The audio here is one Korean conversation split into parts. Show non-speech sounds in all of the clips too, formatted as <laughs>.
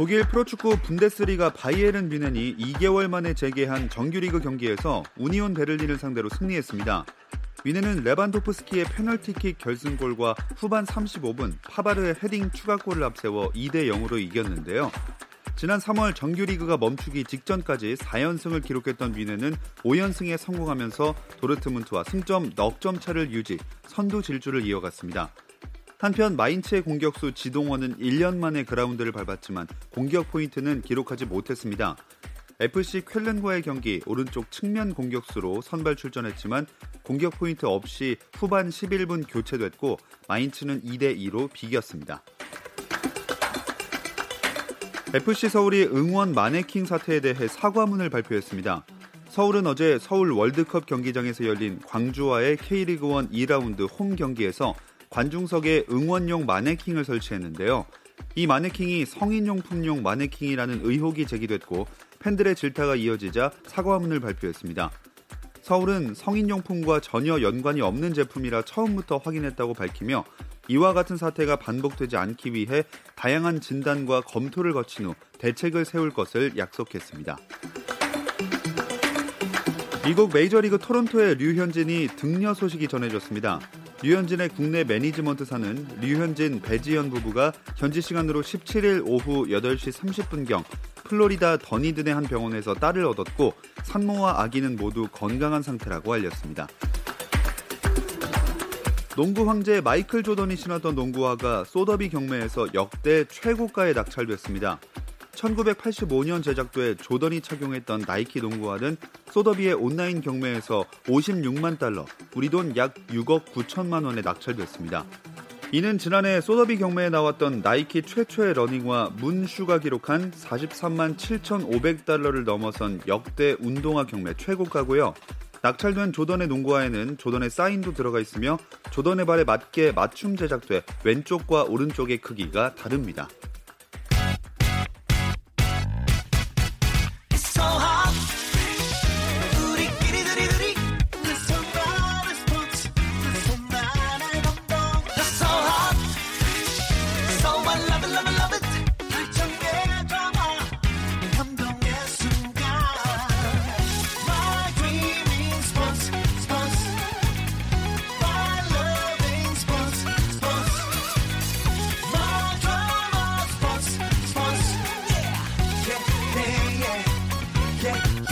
독일 프로축구 분데스리가 바이에른 뮌헨이 2개월 만에 재개한 정규리그 경기에서 우니온 베를린을 상대로 승리했습니다. 뮌헨은 레반도프스키의 페널티킥 결승골과 후반 35분 파바르의 헤딩 추가골을 앞세워 2대 0으로 이겼는데요. 지난 3월 정규리그가 멈추기 직전까지 4연승을 기록했던 뮌헨은 5연승에 성공하면서 도르트문트와 승점 넉 점 차를 유지, 선두 질주를 이어갔습니다. 한편 마인츠의 공격수 지동원은 1년 만에 그라운드를 밟았지만 공격 포인트는 기록하지 못했습니다. FC 쾰른과의 경기 오른쪽 측면 공격수로 선발 출전했지만 공격 포인트 없이 후반 11분 교체됐고 마인츠는 2대 2로 비겼습니다. FC 서울이 응원 마네킹 사태에 대해 사과문을 발표했습니다. 서울은 어제 서울 월드컵 경기장에서 열린 광주와의 K리그1 2라운드 홈 경기에서 관중석에 응원용 마네킹을 설치했는데요. 이 마네킹이 성인용품용 마네킹이라는 의혹이 제기됐고 팬들의 질타가 이어지자 사과문을 발표했습니다. 서울은 성인용품과 전혀 연관이 없는 제품이라 처음부터 확인했다고 밝히며 이와 같은 사태가 반복되지 않기 위해 다양한 진단과 검토를 거친 후 대책을 세울 것을 약속했습니다. 미국 메이저리그 토론토의 류현진이 등려 소식이 전해졌습니다. 류현진의 국내 매니지먼트사는 류현진, 배지현 부부가 현지 시간으로 17일 오후 8시 30분경 플로리다 더니든의 한 병원에서 딸을 얻었고 산모와 아기는 모두 건강한 상태라고 알렸습니다. 농구 황제 마이클 조던이 신었던 농구화가 소더비 경매에서 역대 최고가에 낙찰됐습니다. 1985년 제작돼 조던이 착용했던 나이키 농구화는 소더비의 온라인 경매에서 56만 달러, 우리 돈 약 6억 9천만 원에 낙찰됐습니다. 이는 지난해 소더비 경매에 나왔던 나이키 최초의 러닝화 문슈가 기록한 43만 7,500달러를 넘어선 역대 운동화 경매 최고가고요. 낙찰된 조던의 농구화에는 조던의 사인도 들어가 있으며 조던의 발에 맞게 맞춤 제작돼 왼쪽과 오른쪽의 크기가 다릅니다.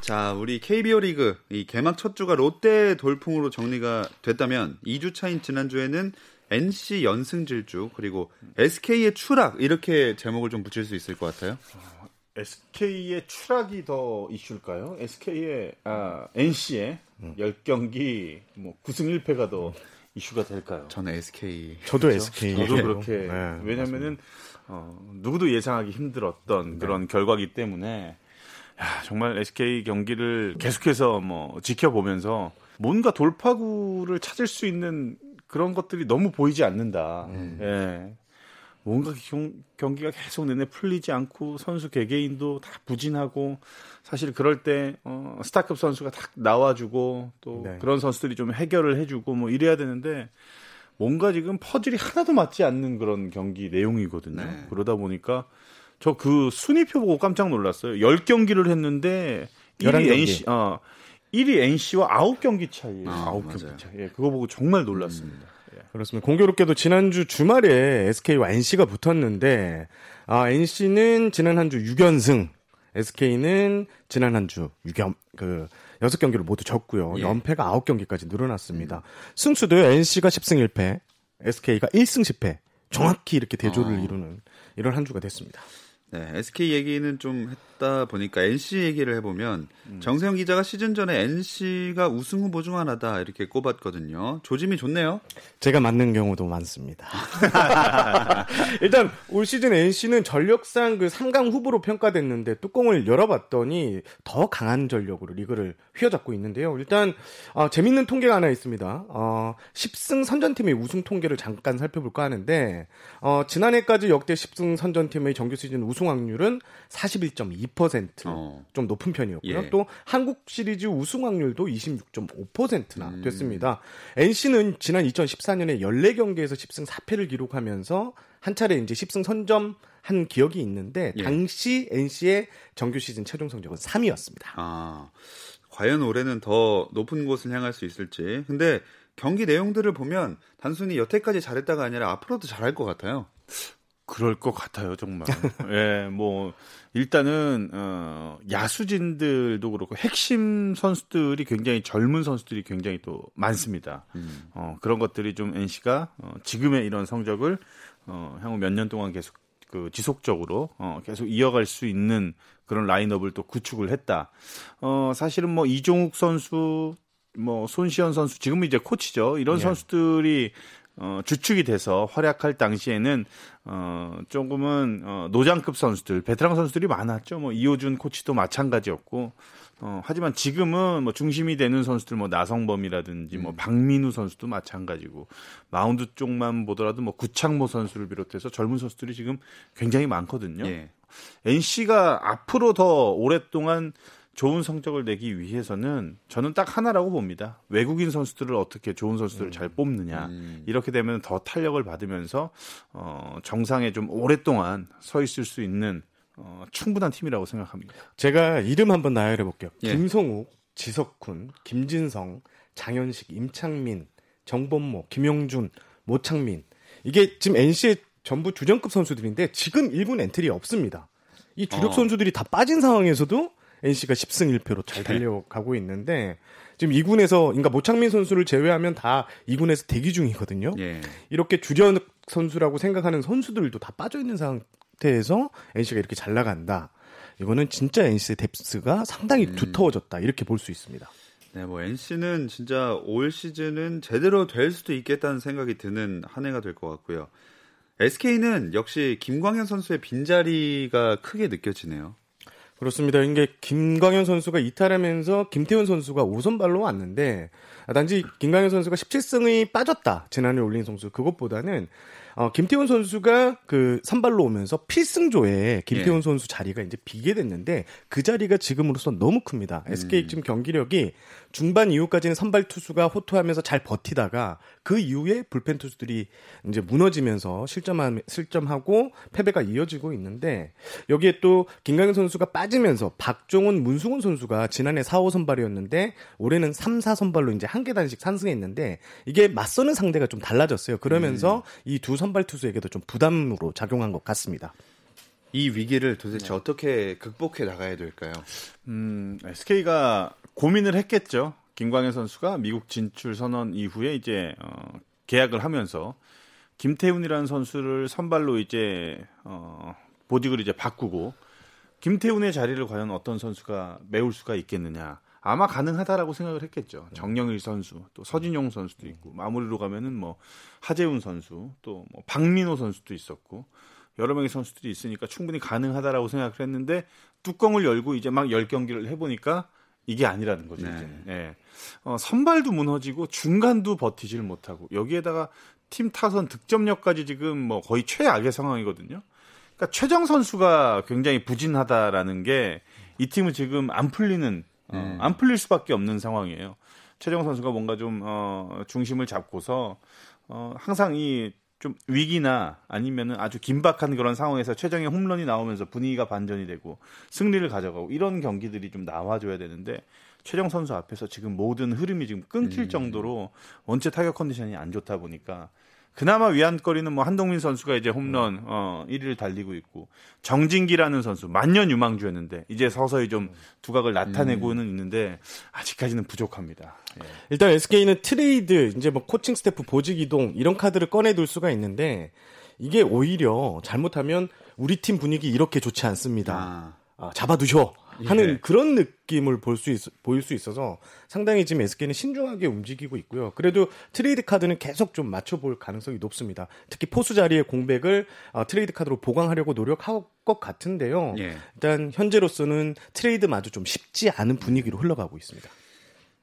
자, 우리 KBO 리그 이 개막 첫 주가 롯데 돌풍으로 정리가 됐다면 2주 차인 지난주에는 NC 연승 질주 그리고 SK의 추락 이렇게 제목을 좀 붙일 수 있을 것 같아요. SK의 추락이 더 이슈일까요? SK의 아, NC의 10경기 뭐 9승 1패가 더 이슈가 될까요? 저는 SK. 저도 SK. 저도 예. 그렇게 네, 왜냐면은 어, 누구도 예상하기 힘들었던 그런 결과기 때문에 야, 정말 SK 경기를 계속해서 뭐 지켜보면서 뭔가 돌파구를 찾을 수 있는 그런 것들이 너무 보이지 않는다. 예. 뭔가 경, 경기가 계속 내내 풀리지 않고 선수 개개인도 다 부진하고 사실 그럴 때 어, 스타급 선수가 딱 나와주고 또 네. 그런 선수들이 좀 해결을 해주고 뭐 이래야 되는데 뭔가 지금 퍼즐이 하나도 맞지 않는 그런 경기 내용이거든요. 네. 그러다 보니까 저 그 순위표 보고 깜짝 놀랐어요. 10경기를 했는데 1위 11 경기. NC, 어, 1위 NC와 9경기 차이에요. 아, 9경기 맞아요. 차이. 예, 그거 보고 정말 놀랐습니다. 예. 그렇습니다. 공교롭게도 지난주 주말에 SK와 NC가 붙었는데 아, NC는 지난 한 주 6연승, SK는 지난 한 주 6연 그 여섯 경기를 모두 졌고요. 예. 연패가 9경기까지 늘어났습니다. 승수도 NC가 10승 1패, SK가 1승 10패. 정확히 이렇게 대조를 어. 이루는 이런 한 주가 됐습니다. 네, SK 얘기는 좀 했다 보니까 NC 얘기를 해보면 정세영 기자가 시즌 전에 NC가 우승 후보 중 하나다 이렇게 꼽았거든요. 조짐이 좋네요. 제가 맞는 경우도 많습니다. <laughs> 일단 올 시즌 NC는 전력상 그 3강 후보로 평가됐는데 뚜껑을 열어봤더니 더 강한 전력으로 리그를 휘어잡고 있는데요. 일단 어, 재밌는 통계가 하나 있습니다. 어, 10승 선전팀의 우승 통계를 잠깐 살펴볼까 하는데 어, 지난해까지 역대 10승 선전팀의 정규 시즌 우승 확률은 41.2%좀 어. 높은 편이었고요. 예. 또 한국 시리즈 우승 확률도 26.5%나 음. 됐습니다. NC는 지난 2014년에 14경기에서 10승 4패를 기록하면서 한 차례 이제 10승 선점 한 기억이 있는데 예. 당시 NC의 정규 시즌 최종 성적은 3위였습니다. 아, 과연 올해는 더 높은 곳을 향할 수 있을지. 근데 경기 내용들을 보면 단순히 여태까지 잘했다가 아니라 앞으로도 잘할 것 같아요. 그럴 것 같아요, 정말. <laughs> 예, 뭐 일단은 어 야수진들도 그렇고 핵심 선수들이 굉장히 젊은 선수들이 굉장히 또 많습니다. 음. 어 그런 것들이 좀 NC가 어, 지금의 이런 성적을 어 향후 몇 년 동안 계속 그 지속적으로 어 계속 이어갈 수 있는 그런 라인업을 또 구축을 했다. 어 사실은 뭐 이종욱 선수 뭐 손시현 선수 지금은 이제 코치죠. 이런 예. 선수들이 어, 주축이 돼서 활약할 당시에는 어, 조금은 어, 노장급 선수들, 베테랑 선수들이 많았죠. 뭐 이호준 코치도 마찬가지였고. 어, 하지만 지금은 뭐 중심이 되는 선수들 뭐 나성범이라든지 뭐 박민우 선수도 마찬가지고 마운드 쪽만 보더라도 뭐 구창모 선수를 비롯해서 젊은 선수들이 지금 굉장히 많거든요. 예. NC가 앞으로 더 오랫동안 좋은 성적을 내기 위해서는 저는 딱 하나라고 봅니다. 외국인 선수들을 어떻게 좋은 선수들을 잘 뽑느냐. 음. 이렇게 되면 더 탄력을 받으면서 어, 정상에 좀 오랫동안 서 있을 수 있는 어, 충분한 팀이라고 생각합니다. 제가 이름 한번 나열해 볼게요. 예. 김성욱, 지석훈, 김진성, 장현식, 임창민, 정범모, 김용준, 모창민. 이게 지금 NC의 전부 주전급 선수들인데 지금 1군 엔트리 없습니다. 이 주력 어. 선수들이 다 빠진 상황에서도 NC가 10승 1패로 잘 달려가고 있는데 지금 2군에서 그러니까 모창민 선수를 제외하면 다 2군에서 대기 중이거든요. 예. 이렇게 주전 선수라고 생각하는 선수들도 다 빠져 있는 상태에서 NC가 이렇게 잘 나간다. 이거는 진짜 NC의 depth가 상당히 두터워졌다. 이렇게 볼 수 있습니다. 네, 뭐 NC는 진짜 올 시즌은 제대로 될 수도 있겠다는 생각이 드는 한 해가 될 것 같고요. SK는 역시 김광현 선수의 빈자리가 크게 느껴지네요. 그렇습니다. 이게 김광현 선수가 이탈하면서 김태훈 선수가 5선발로 왔는데 아, 단지 김광현 선수가 17승이 빠졌다. 지난해 올린 선수 그것보다는 어, 김태훈 선수가 그 선발로 오면서 필승조에 김태훈 예. 선수 자리가 이제 비게 됐는데 그 자리가 지금으로서 너무 큽니다. SK 지금 경기력이 중반 이후까지는 선발 투수가 호투하면서 잘 버티다가 그 이후에 불펜 투수들이 이제 무너지면서 실점하, 실점하고 패배가 이어지고 있는데 여기에 또 김강현 선수가 빠지면서 박종훈, 문승훈 선수가 지난해 4, 5 선발이었는데 올해는 3, 4 선발로 이제 한 계단씩 상승했는데 이게 맞서는 상대가 좀 달라졌어요. 그러면서 이두 선발 투수에게도 좀 부담으로 작용한 것 같습니다. 이 위기를 도대체 어떻게 극복해 나가야 될까요? 음, SK가 고민을 했겠죠. 김광현 선수가 미국 진출 선언 이후에 이제 어, 계약을 하면서 김태훈이라는 선수를 선발로 이제 어, 보직을 이제 바꾸고 김태훈의 자리를 과연 어떤 선수가 메울 수가 있겠느냐. 아마 가능하다라고 생각을 했겠죠. 정영일 선수, 또 서진용 선수도 있고 마무리로 가면은 뭐 하재훈 선수, 또 뭐 박민호 선수도 있었고 여러 명의 선수들이 있으니까 충분히 가능하다라고 생각을 했는데 뚜껑을 열고 이제 막 열 경기를 해보니까 이게 아니라는 거죠. 네. 이제는. 예. 어, 선발도 무너지고 중간도 버티질 못하고 여기에다가 팀 타선 득점력까지 지금 뭐 거의 최악의 상황이거든요. 그러니까 최정 선수가 굉장히 부진하다라는 게 이 팀은 지금 안 풀리는 어, 음. 안 풀릴 수밖에 없는 상황이에요. 최정 선수가 뭔가 좀 어, 중심을 잡고서 어, 항상 이 좀 위기나 아니면은 아주 긴박한 그런 상황에서 최정의 홈런이 나오면서 분위기가 반전이 되고 승리를 가져가고 이런 경기들이 좀 나와줘야 되는데 최정 선수 앞에서 지금 모든 흐름이 지금 끊길 정도로 원체 타격 컨디션이 안 좋다 보니까 그나마 위안거리는 뭐 한동민 선수가 이제 홈런 어 1위를 달리고 있고 정진기라는 선수 만년 유망주였는데 이제 서서히 좀 두각을 나타내고는 있는데 아직까지는 부족합니다. 예. 일단 SK는 트레이드, 이제 뭐 코칭 스태프 보직 이동 이런 카드를 꺼내들 수가 있는데 이게 오히려 잘못하면 우리 팀 분위기 이렇게 좋지 않습니다. 아, 아, 잡아드셔 하는 예. 그런 느낌을 볼수 있, 보일 수 있어서 상당히 지금 SK는 신중하게 움직이고 있고요. 그래도 트레이드 카드는 계속 좀 맞춰볼 가능성이 높습니다. 특히 포수 자리의 공백을 어, 트레이드 카드로 보강하려고 노력할 것 같은데요. 예. 일단 현재로서는 트레이드 마저 좀 쉽지 않은 분위기로 흘러가고 있습니다.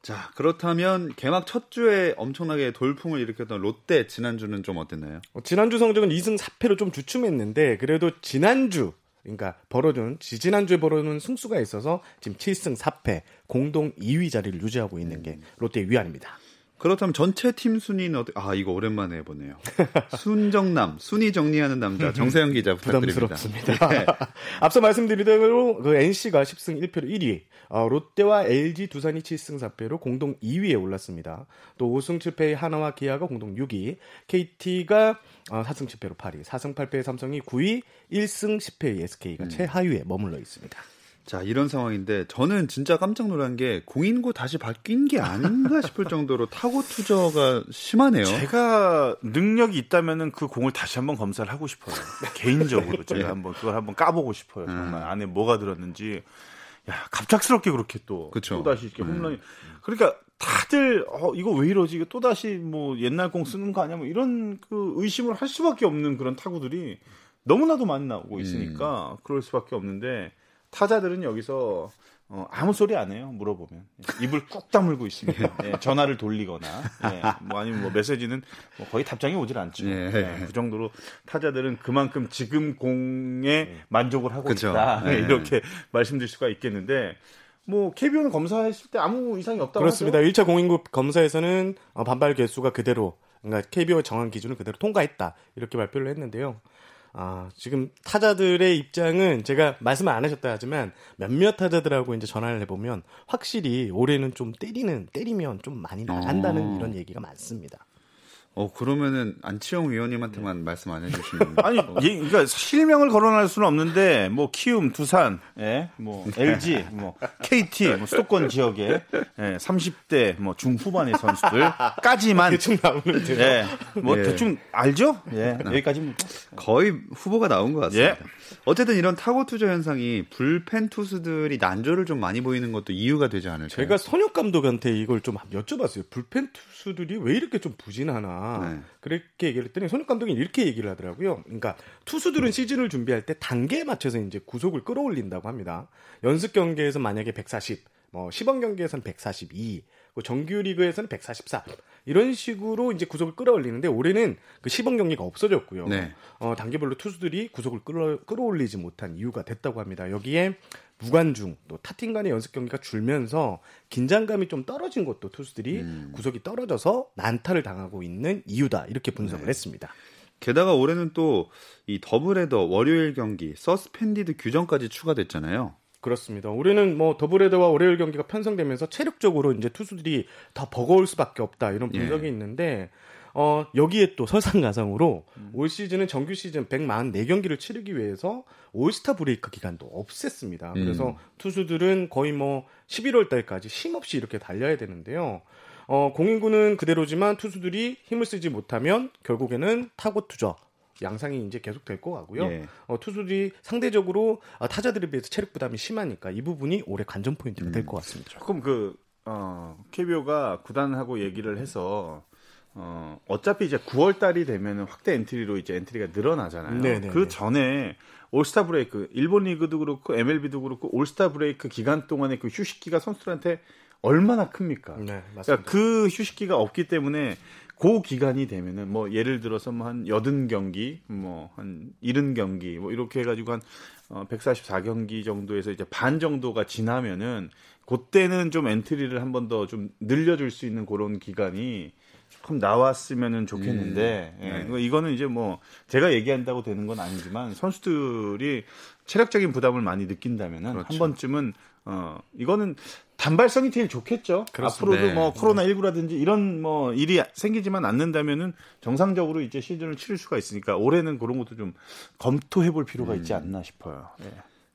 자 그렇다면 개막 첫 주에 엄청나게 돌풍을 일으켰던 롯데 지난주는 좀 어땠나요? 어, 지난주 성적은 2승 4패로 좀 주춤했는데 그래도 지난주 그러니까 벌어둔 지- 지난주에 벌어둔 승수가 있어서 지금 7승 4패 공동 2위 자리를 유지하고 있는 게 롯데의 위안입니다. 그렇다면 전체 팀 순위는 어떻게? 아 이거 오랜만에 해보네요. <laughs> 순정남 순위 정리하는 남자 정세영 기자 부탁드립니다. 부담스럽습니다. 네. <laughs> 앞서 말씀드린 대로 그 NC가 10승 1패로 1위, 어, 롯데와 LG 두산이 7승 4패로 공동 2위에 올랐습니다. 또 5승 7패의 하나와 기아가 공동 6위, KT가 어, 4승 7패로 8위, 4승 8패의 삼성이 9위, 1승 10패의 음. SK가 최하위에 머물러 있습니다. 자 이런 상황인데 저는 진짜 깜짝 놀란 게 공인구 다시 바뀐 게 아닌가 <laughs> 싶을 정도로 타고 투저가 심하네요. 제가 능력이 있다면은 그 공을 다시 한번 검사를 하고 싶어요. <laughs> 개인적으로 제가 한번 그걸 한번 까보고 싶어요. 정말 안에 뭐가 들었는지. 야 갑작스럽게 그렇게 또 그쵸. 또 다시 이렇게 홈런이. 그러니까 다들 어 이거 왜 이러지? 이거 또 다시 뭐 옛날 공 쓰는 거 아니야? 뭐 이런 그 의심을 할 수밖에 없는 그런 타구들이 너무나도 많이 나오고 있으니까 그럴 수밖에 없는데 타자들은 여기서 어, 아무 소리 안 해요. 물어보면 입을 꾹 다물고 있습니다. 예, 전화를 돌리거나 예, 뭐 아니면 뭐 메시지는 뭐 거의 답장이 오질 않죠. 예. 예, 그 정도로 타자들은 그만큼 지금 공에 만족을 하고 그쵸. 있다 예. 이렇게 말씀드릴 수가 있겠는데 뭐 KBO는 검사했을 때 아무 이상이 없다고 그렇습니다. 하죠. 1차 공인구 검사에서는 어, 반발 개수가 그대로, 그러니까 KBO의 정한 기준을 그대로 통과했다. 이렇게 발표를 했는데요. 아, 지금 타자들의 입장은 제가 말씀을 안 하셨다 하지만 몇몇 타자들하고 이제 전화를 해보면 확실히 올해는 좀 때리는, 때리면 좀 많이 나간다는 어. 이런 얘기가 많습니다. 어 그러면은 안치홍 위원님한테만 말씀 안 해주시면 <laughs> 아니, 예, 그러니까 실명을 거론할 수는 없는데 뭐 키움, 두산, 예, 뭐 LG, 뭐 KT, 뭐 수도권 지역의 예, 30대 뭐 중후반의 선수들까지만 <laughs> 대충 나오는 대로. 예, 뭐 예. 대충 알죠? 예, 여기까지입니다. 거의 후보가 나온 것 같습니다. 예. 어쨌든 이런 타고 투저 현상이 불펜 투수들이 난조를 좀 많이 보이는 것도 이유가 되지 않을까요? 제가 선혁 감독한테 이걸 좀 여쭤봤어요. 불펜 투수들이 왜 이렇게 좀 부진하나. 네. 그렇게 얘기를 했더니 선혁 감독이 이렇게 얘기를 하더라고요. 그러니까 투수들은 시즌을 준비할 때 단계에 맞춰서 이제 구속을 끌어올린다고 합니다. 연습 경기에서 만약에 140, 뭐 시범 경기에서는 142, 그 정규 리그에서는 144 이런 식으로 이제 구속을 끌어올리는데 올해는 그 시범 경기가 없어졌고요. 네. 어, 단계별로 투수들이 구속을 끌어, 끌어올리지 못한 이유가 됐다고 합니다. 여기에 무관중 또 타팀 간의 연습 경기가 줄면서 긴장감이 좀 떨어진 것도 투수들이 구속이 떨어져서 난타를 당하고 있는 이유다 이렇게 분석을 했습니다. 게다가 올해는 또 이 더블헤더 월요일 경기 서스펜디드 규정까지 추가됐잖아요. 그렇습니다. 올해는 뭐 더블헤더와 월요일 경기가 편성되면서 체력적으로 이제 투수들이 더 버거울 수밖에 없다 이런 분석이 예. 있는데 어 여기에 또 설상가상으로 올 시즌은 정규 시즌 144경기를 치르기 위해서 올스타 브레이크 기간도 없앴습니다. 그래서 투수들은 거의 뭐 11월 달까지 쉼없이 이렇게 달려야 되는데요. 어 공인구는 그대로지만 투수들이 힘을 쓰지 못하면 결국에는 타고 투저 양상이 이제 계속 될 것 같고요. 예. 어, 투수들이 상대적으로 어, 타자들에 비해서 체력 부담이 심하니까 이 부분이 올해 관전 포인트가 될것 같습니다. 조금 그 어, KBO가 구단하고 얘기를 해서 어, 어차피 이제 9월 달이 되면 확대 엔트리로 이제 엔트리가 늘어나잖아요. 네네네. 그 전에 올스타 브레이크, 일본 리그도 그렇고 MLB도 그렇고 올스타 브레이크 기간 동안의 그 휴식기가 선수들한테 얼마나 큽니까? 네, 맞습니다. 그러니까 그 휴식기가 없기 때문에 그 기간이 되면은 뭐 예를 들어서 뭐 한 여든 경기, 뭐 한 일흔 경기, 뭐 이렇게 해가지고 한 어, 144경기 정도에서 이제 반 정도가 지나면은 그때는 좀 엔트리를 한 번 더 좀 늘려줄 수 있는 그런 기간이 조금 나왔으면은 좋겠는데 음, 예, 네. 이거- 이거는 이제 뭐 제가 얘기한다고 되는 건 아니지만 선수들이 체력적인 부담을 많이 느낀다면은 그렇죠. 한 번쯤은 어 이거는 단발성이 제일 좋겠죠. 그렇습니다. 앞으로도 네. 뭐 코로나 19라든지 이런 뭐 일이 생기지만 않는다면은 정상적으로 이제 시즌을 치를 수가 있으니까 올해는 그런 것도 좀 검토해 볼 필요가 있지 않나 싶어요. 예.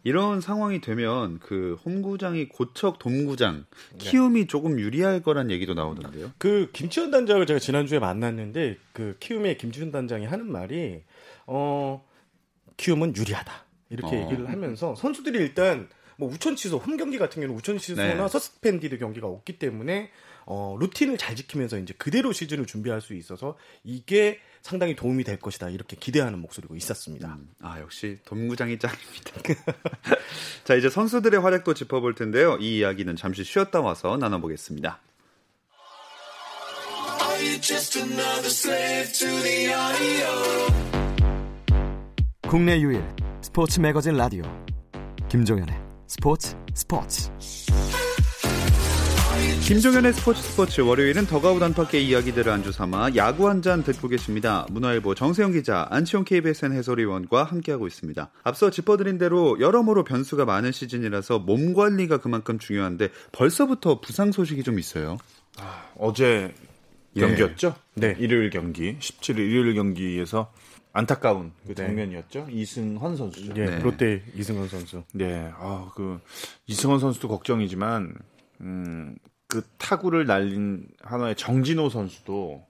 이런 상황이 되면 그 홈구장이 고척 돔구장 네. 키움이 조금 유리할 거란 얘기도 나오던데요. 그 김치현 단장을 제가 지난주에 만났는데 그 키움의 김치현 단장이 하는 말이 어 키움은 유리하다 이렇게 어. 얘기를 하면서 선수들이 일단 뭐 우천 취소 홈 경기 같은 경우는 우천 취소나 네. 서스펜디드 경기가 없기 때문에 어 루틴을 잘 지키면서 이제 그대로 시즌을 준비할 수 있어서 이게 상당히 도움이 될 것이다 이렇게 기대하는 목소리가 있었습니다. 아 역시 돔구장이 짱입니다. <laughs> 자 이제 선수들의 활약도 짚어볼 텐데요. 이 이야기는 잠시 쉬었다 와서 나눠보겠습니다. 국내 유일 스포츠 매거진 라디오 김종현의 스포츠 스포츠 김종현의 스포츠 스포츠 월요일은 더가우 단팎의 이야기들을 안주 삼아 야구 한 잔 듣고 계십니다. 문화일보 정세영 기자, 안치홍 KBSN 해설위원과 함께하고 있습니다. 앞서 짚어드린 대로 여러모로 변수가 많은 시즌이라서 몸 관리가 그만큼 중요한데 벌써부터 부상 소식이 좀 있어요. 어제 예. 경기였죠? 네. 일요일 경기, 17일 일요일 경기에서 안타까운 그 네. 장면이었죠. 이승헌 선수죠. 예, 네. 롯데 이승원 선수. 네, 아, 그, 이승헌 선수도 걱정이지만, 음, 그 타구를 날린 하나의 정진호 선수도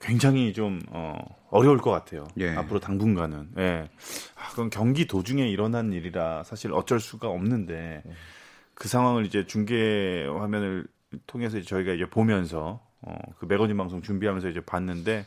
굉장히 좀, 어, 어려울 것 같아요. 예. 앞으로 당분간은. 예. 아, 그건 경기 도중에 일어난 일이라 사실 어쩔 수가 없는데, 그 상황을 이제 중계 화면을 통해서 저희가 이제 보면서, 어, 그 매거진 방송 준비하면서 이제 봤는데,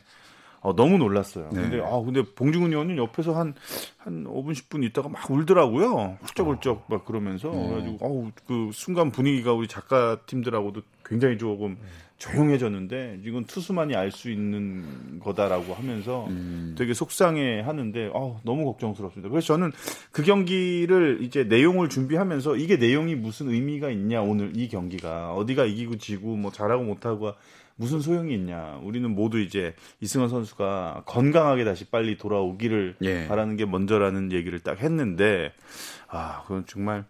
어, 너무 놀랐어요. 네. 근데, 아, 근데 봉중훈 의원은 옆에서 한, 한 5분, 10분 있다가 막 울더라고요. 훌쩍훌쩍 막 그러면서. 그래가지고, 어우, 그 순간 분위기가 우리 작가 팀들하고도 굉장히 조금 조용해졌는데, 이건 투수만이 알 수 있는 거다라고 하면서 되게 속상해 하는데, 아 너무 걱정스럽습니다. 그래서 저는 그 경기를 이제 내용을 준비하면서 이게 내용이 무슨 의미가 있냐, 오늘 이 경기가. 어디가 이기고 지고, 뭐 잘하고 못하고 무슨 소용이 있냐. 우리는 모두 이제 이승헌 선수가 건강하게 다시 빨리 돌아오기를 예. 바라는 게 먼저라는 얘기를 딱 했는데, 아, 그건 정말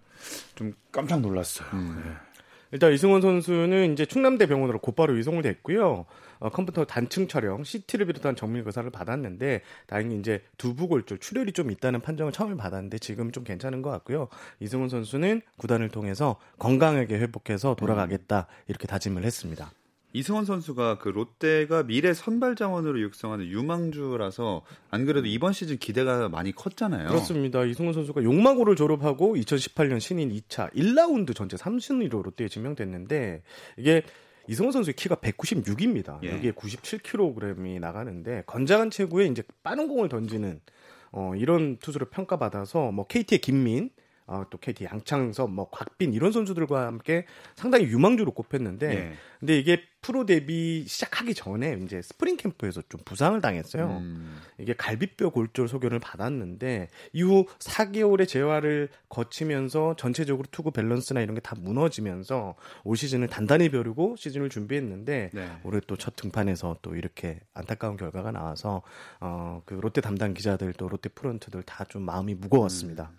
좀 깜짝 놀랐어요. 네. 일단 이승원 선수는 이제 충남대 병원으로 곧바로 이송을 됐고요. 어, 컴퓨터 단층 촬영, CT를 비롯한 정밀 검사를 받았는데 다행히 이제 두부골절 출혈이 좀 있다는 판정을 처음에 받았는데 지금 좀 괜찮은 것 같고요. 이승원 선수는 구단을 통해서 건강하게 회복해서 돌아가겠다 이렇게 다짐을 했습니다. 이승원 선수가 그 롯데가 미래 선발 자원으로 육성하는 유망주라서 안 그래도 이번 시즌 기대가 많이 컸잖아요. 그렇습니다. 이승원 선수가 용마고를 졸업하고 2018년 신인 2차 1라운드 전체 3순위로 롯데에 지명됐는데 이게 이승원 선수의 키가 196입니다. 예. 여기에 97kg이 나가는데 건장한 체구에 이제 빠른 공을 던지는 어, 이런 투수를 평가받아서 뭐 KT의 김민 어, 또 KT 양창섭, 뭐 곽빈 이런 선수들과 함께 상당히 유망주로 꼽혔는데, 예. 근데 이게 프로 데뷔 시작하기 전에 이제 스프링 캠프에서 좀 부상을 당했어요. 음. 이게 갈비뼈 골절 소견을 받았는데 이후 4개월의 재활을 거치면서 전체적으로 투구 밸런스나 이런 게 다 무너지면서 올 시즌을 단단히 벼르고 시즌을 준비했는데 네. 올해 또 첫 등판에서 또 이렇게 안타까운 결과가 나와서 어 그 롯데 담당 기자들 또 롯데 프런트들 다 좀 마음이 무거웠습니다.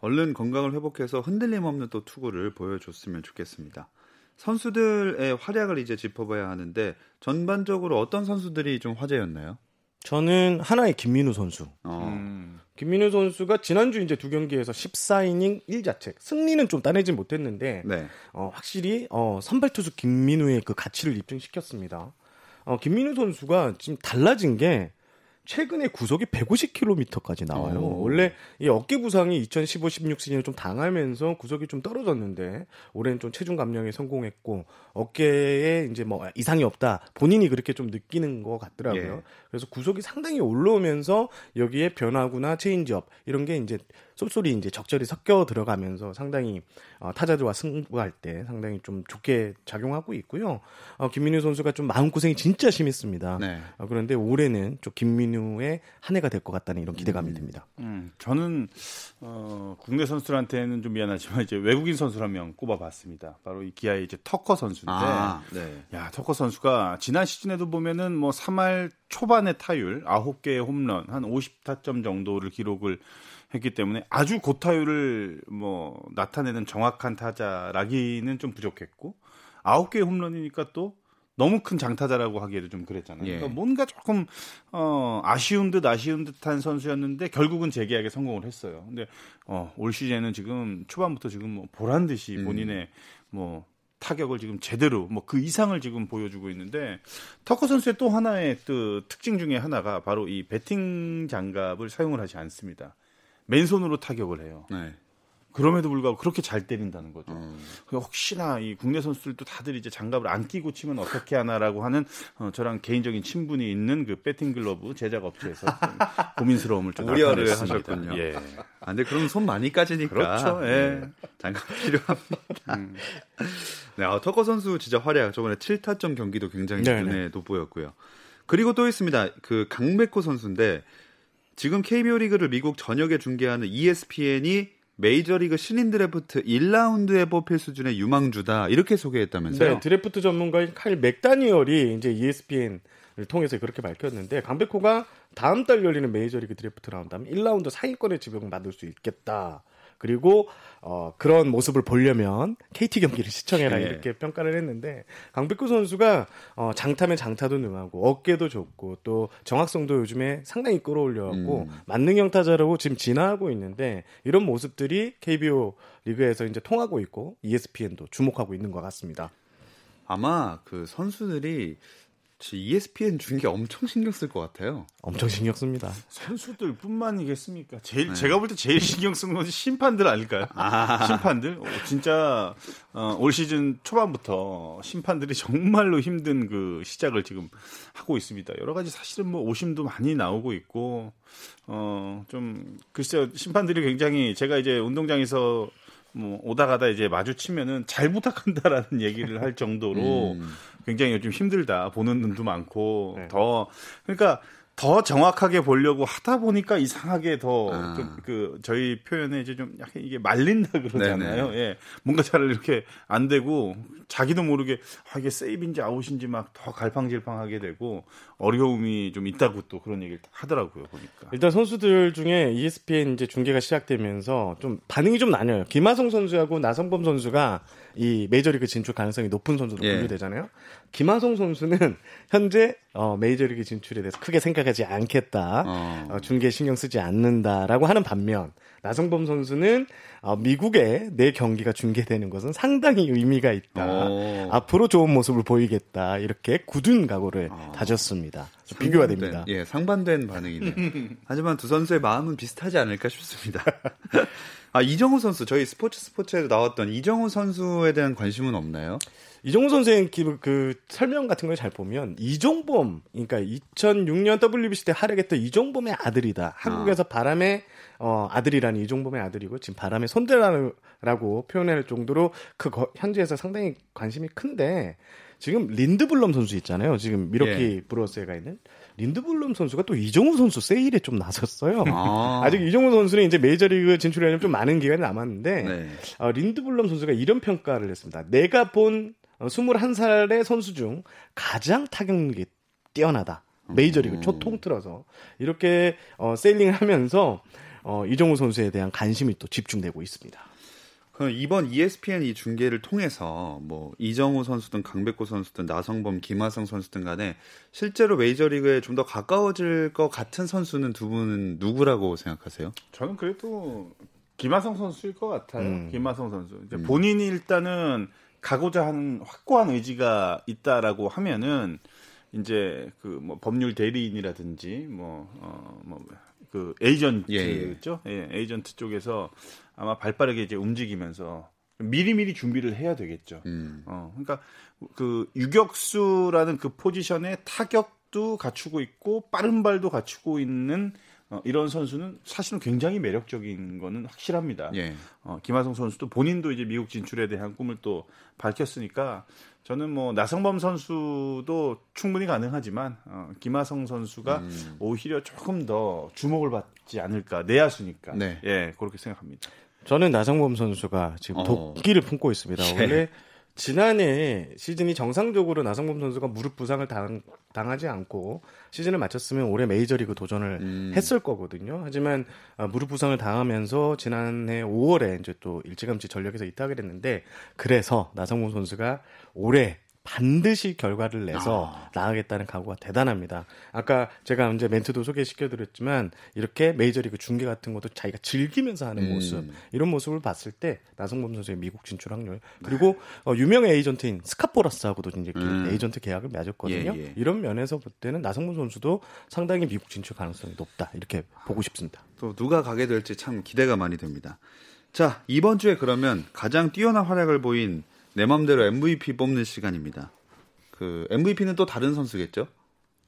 얼른 건강을 회복해서 흔들림 없는 또 투구를 보여줬으면 좋겠습니다. 선수들의 활약을 이제 짚어봐야 하는데 전반적으로 어떤 선수들이 좀 화제였나요? 저는 하나의 김민우 선수. 어, 음. 김민우 선수가 지난주 이제 두 경기에서 14이닝 1자책. 승리는 좀 따내진 못했는데 네. 어, 확실히 어, 선발 투수 김민우의 그 가치를 입증시켰습니다. 어, 김민우 선수가 지금 달라진 게 최근에 구속이 150km까지 나와요. 오. 원래 이 어깨 부상이 2015-16 시즌에 좀 당하면서 구속이 좀 떨어졌는데 올해는 좀 체중 감량에 성공했고 어깨에 이제 뭐 이상이 없다 본인이 그렇게 좀 느끼는 것 같더라고요. 예. 그래서 구속이 상당히 올라오면서 여기에 변화구나 체인지업 이런 게 이제 쏠쏠이 이제 적절히 섞여 들어가면서 상당히 어, 타자들과 승부할 때 상당히 좀 좋게 작용하고 있고요. 어, 김민우 선수가 좀 마음고생이 진짜 심했습니다. 네. 어, 그런데 올해는 좀 김민우의 한 해가 될 것 같다는 이런 기대감이 듭니다. 음, 저는 어, 국내 선수들한테는 좀 미안하지만 이제 외국인 선수 한 명 꼽아봤습니다. 바로 이 기아의 이제 터커 선수인데, 아, 네. 야 터커 선수가 지난 시즌에도 보면은 뭐 3할 초반의 타율 9개의 홈런 한 50타점 정도를 기록을 했기 때문에 아주 고타율을 뭐 나타내는 정확한 타자라기는 좀 부족했고 9개의 홈런이니까 또 너무 큰 장타자라고 하기에도 좀 그랬잖아요. 예. 그러니까 뭔가 조금 어 아쉬운 듯 아쉬운 듯한 선수였는데 결국은 재계약에 성공을 했어요. 근데 어, 올 시즌에는 지금 초반부터 지금 뭐 보란 듯이 음. 본인의 뭐 타격을 지금 제대로 뭐 그 이상을 지금 보여주고 있는데 터커 선수의 또 하나의 또 특징 중에 하나가 바로 이 배팅 장갑을 사용을 하지 않습니다. 맨손으로 타격을 해요. 네. 그럼에도 불구하고 그렇게 잘 때린다는 거죠. 음. 그래서 혹시나 이 국내 선수들도 다들 이제 장갑을 안 끼고 치면 어떻게 하나라고 하는 어, 저랑 개인적인 친분이 있는 그 배팅 글러브 제작 업체에서 좀 고민스러움을 좀 우려를. 하셨군요. 예. 아, 근데 그럼 손 많이 까지니까. 그렇죠, 예. 네, 장갑 필요합니다. 네, 아, 터커 선수 진짜 활약. 저번에 7타점 경기도 굉장히 네네. 눈에 돋보였고요. 그리고 또 있습니다. 그 강백호 선수인데 지금 KBO 리그를 미국 전역에 중계하는 ESPN이 메이저리그 신인 드래프트 1라운드에 뽑힐 수준의 유망주다 이렇게 소개했다면서요? 네, 드래프트 전문가인 칼 맥다니얼이 이제 E ESPN을 통해서 그렇게 밝혔는데 강백호가 다음 달 열리는 메이저리그 드래프트 라운드 하면 1라운드 상위권의 지명을 받을 수 있겠다. 그리고 어, 그런 모습을 보려면 KT 경기를 시청해라 네. 이렇게 평가를 했는데 강백호 선수가 어, 장타면 장타도 능하고 어깨도 좋고 또 정확성도 요즘에 상당히 끌어올려갖고 음. 만능형 타자라고 지금 진화하고 있는데 이런 모습들이 KBO 리그에서 이제 통하고 있고 ESPN도 주목하고 있는 것 같습니다. 아마 그 선수들이 ESPN 중계 엄청 신경 쓸 것 같아요. 엄청 신경 씁니다. 선수들뿐만이겠습니까? 네. 제일 제가 볼 때 제일 신경 쓰는 건 심판들 아닐까요? 심판들 어, 진짜 어, 올 시즌 초반부터 심판들이 정말로 힘든 그 시작을 지금 하고 있습니다. 여러 가지 사실은 뭐 오심도 많이 나오고 있고 어 좀 글쎄요 심판들이 굉장히 제가 이제 운동장에서 뭐 오다 가다 이제 마주치면은 잘 부탁한다라는 <laughs> 얘기를 할 정도로 음. 굉장히 요즘 힘들다 보는 눈도 많고 네. 더 그러니까 더 정확하게 보려고 하다 보니까 이상하게 더 아. 그, 그 저희 표현에 이제 좀 약간 이게 말린다 그러잖아요. 네네. 예, 뭔가 잘 이렇게 안 되고 자기도 모르게 아, 이게 세이브인지 아웃인지 막 더 갈팡질팡하게 되고 어려움이 좀 있다고 또 그런 얘기를 하더라고요 보니까. 일단 선수들 중에 ESPN 이제 중계가 시작되면서 좀 반응이 좀 나뉘어요. 김하성 선수하고 나성범 선수가 이 메이저리그 진출 가능성이 높은 선수로 예. 분류되잖아요. 김하성 선수는 현재 어, 메이저리그 진출에 대해서 크게 생각하지 않겠다. 어. 어, 중계 신경 쓰지 않는다라고 하는 반면 나성범 선수는 어, 미국에 내 경기가 중계되는 것은 상당히 의미가 있다. 오. 앞으로 좋은 모습을 보이겠다. 이렇게 굳은 각오를 아. 다졌습니다. 좀 비교가 상반된, 됩니다. 예, 상반된 반응이네요. 하지만 두 선수의 마음은 비슷하지 않을까 싶습니다. <laughs> 아, 이정우 선수, 저희 스포츠 스포츠에도 나왔던 이정우 선수에 대한 관심은 없나요? 선생님 기- 그 설명 같은 걸 잘 보면 이종범 그러니까 2006년 WBC 때 활약했던 이종범의 아들이다. 한국에서 바람의 어, 아들이라는 이종범의 아들이고 지금 바람의 손대라고 표현할 정도로 그 거- 현지에서 상당히 관심이 큰데 지금 린드블럼 선수 있잖아요. 지금 미러키 예. 브루어스에 가 있는 린드블럼 선수가 또 이종우 선수 세일에 좀 나섰어요. 아. <laughs> 아직 이종우 선수는 이제 메이저리그 진출하려면 좀 많은 기간이 남았는데 네. 어, 린드블럼 선수가 이런 평가를 했습니다. 내가 본 어, 21살의 선수 중 가장 타격력이 뛰어나다. 메이저리그 초 통틀어서 이렇게 어, 세일링을 하면서 어, 이정우 선수에 대한 관심이 또 집중되고 있습니다. 그럼 이번 ESPN 이 중계를 통해서 뭐 이정우 선수든 강백호 선수든 나성범, 김하성 선수든 간에 실제로 메이저리그에 좀 더 가까워질 것 같은 선수는 두 분은 누구라고 생각하세요? 저는 그래도 김하성 선수일 것 같아요. 음. 김하성 선수. 이제 본인이 일단은 가고자 하는 확고한 의지가 있다라고 하면은 이제 그 뭐 법률 대리인이라든지 뭐어뭐 그 에이전트죠. 예, 에이전트 쪽에서 아마 발빠르게 이제 움직이면서 미리미리 준비를 해야 되겠죠. 음. 어, 그러니까 그 유격수라는 그 포지션의 타격도 갖추고 있고 빠른 발도 갖추고 있는 어, 이런 선수는 사실은 굉장히 매력적인 거는 확실합니다. 예. 어, 김하성 선수도 본인도 이제 미국 진출에 대한 꿈을 또 밝혔으니까 저는 뭐 나성범 선수도 충분히 가능하지만 어, 김하성 선수가 음. 오히려 조금 더 주목을 받지 않을까 내야수니까 네. 예 그렇게 생각합니다. 저는 나성범 선수가 지금 어. 도끼를 품고 있습니다. 예. 원래 지난해 시즌이 정상적으로 나성범 선수가 무릎 부상을 당, 당하지 않고 시즌을 마쳤으면 올해 메이저리그 도전을 음. 했을 거거든요. 하지만 아, 무릎 부상을 당하면서 지난해 5월에 이제 또 일찌감치 전력에서 이탈을 했는데 그래서 나성범 선수가 올해 반드시 결과를 내서 나가겠다는 각오가 대단합니다. 아까 제가 이제 멘트도 소개시켜드렸지만 이렇게 메이저리그 중계 같은 것도 자기가 즐기면서 하는 음. 모습 이런 모습을 봤을 때 나성범 선수의 미국 진출 확률 그리고 어, 유명 에이전트인 스캇 보라스하고도 이제 음. 에이전트 계약을 맺었거든요. 예, 예. 이런 면에서 볼 때는 나성범 선수도 상당히 미국 진출 가능성이 높다 이렇게 보고 싶습니다. 또 누가 가게 될지 참 기대가 많이 됩니다. 자, 이번 주에 그러면 가장 뛰어난 활약을 보인 내 맘대로 MVP 뽑는 시간입니다. 그 MVP는 또 다른 선수겠죠?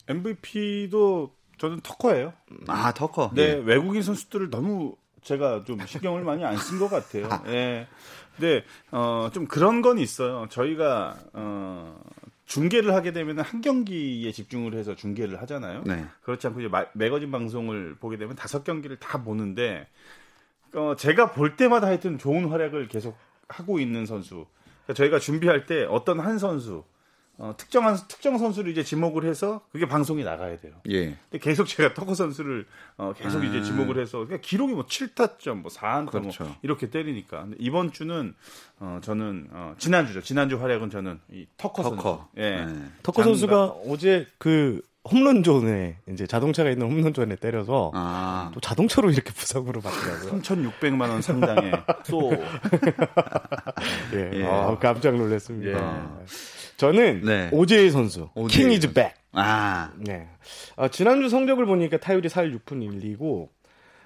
MVP도 저는 터커예요. 아, 터커. 네, 예. 외국인 선수들을 너무 제가 좀 신경을 많이 안 쓴 것 같아요. 예. 근데 어, 좀 그런 건 있어요. 저희가 어, 중계를 하게 되면 한 경기에 집중을 해서 중계를 하잖아요. 네. 그렇지 않고 이제 마- 매거진 방송을 보게 되면 다섯 경기를 다 보는데 어, 제가 볼 때마다 하여튼 좋은 활약을 계속 하고 있는 선수. 그러니까 저희가 준비할 때 어떤 한 선수 어, 특정한 특정 선수를 이제 지목을 해서 그게 방송에 나가야 돼요. 예. 근데 계속 제가 터커 선수를 어, 계속 아. 이제 지목을 해서 그러니까 기록이 뭐 7타점, 뭐 4안타 그렇죠. 뭐 이렇게 때리니까 근데 이번 주는 어, 저는 어, 지난주죠. 지난주 활약은 저는 이 터커, 선수. 터커. 예. 네. 터커 장갑. 선수가 어제 그 홈런존에 이제 자동차가 있는 홈런존에 때려서 아. 또 자동차로 이렇게 부상으로 받더라고요. 3,600만 원 상당의 쏘. <laughs> 예. 예. 아, 깜짝 놀랐습니다. 예. 저는 네. 오재일 선수, King is. back. 아. 네. 아, 지난주 성적을 보니까 타율이 4할 6푼 1리고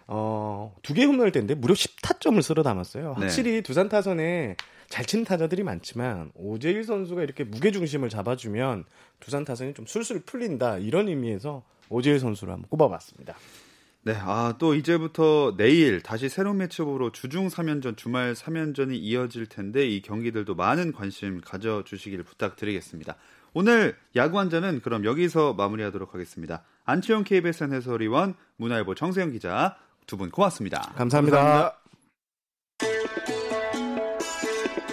어, 두 개 홈런을 뗐는데 무려 10타점을 쓸어 담았어요. 네. 확실히 두산 타선에 잘 치는 타자들이 많지만 오재일 선수가 이렇게 무게 중심을 잡아주면 두산 타선이 좀 술술 풀린다 이런 의미에서 오재일 선수를 한번 꼽아봤습니다. 네, 아, 또 이제부터 내일 다시 새로운 매치업으로 주중 3연전, 주말 3연전이 이어질 텐데 이 경기들도 많은 관심 가져주시길 부탁드리겠습니다. 오늘 야구 한자는 그럼 여기서 마무리하도록 하겠습니다. 안치용 KBS 해설위원, 문화일보 정세영 기자 두 분 고맙습니다. 감사합니다.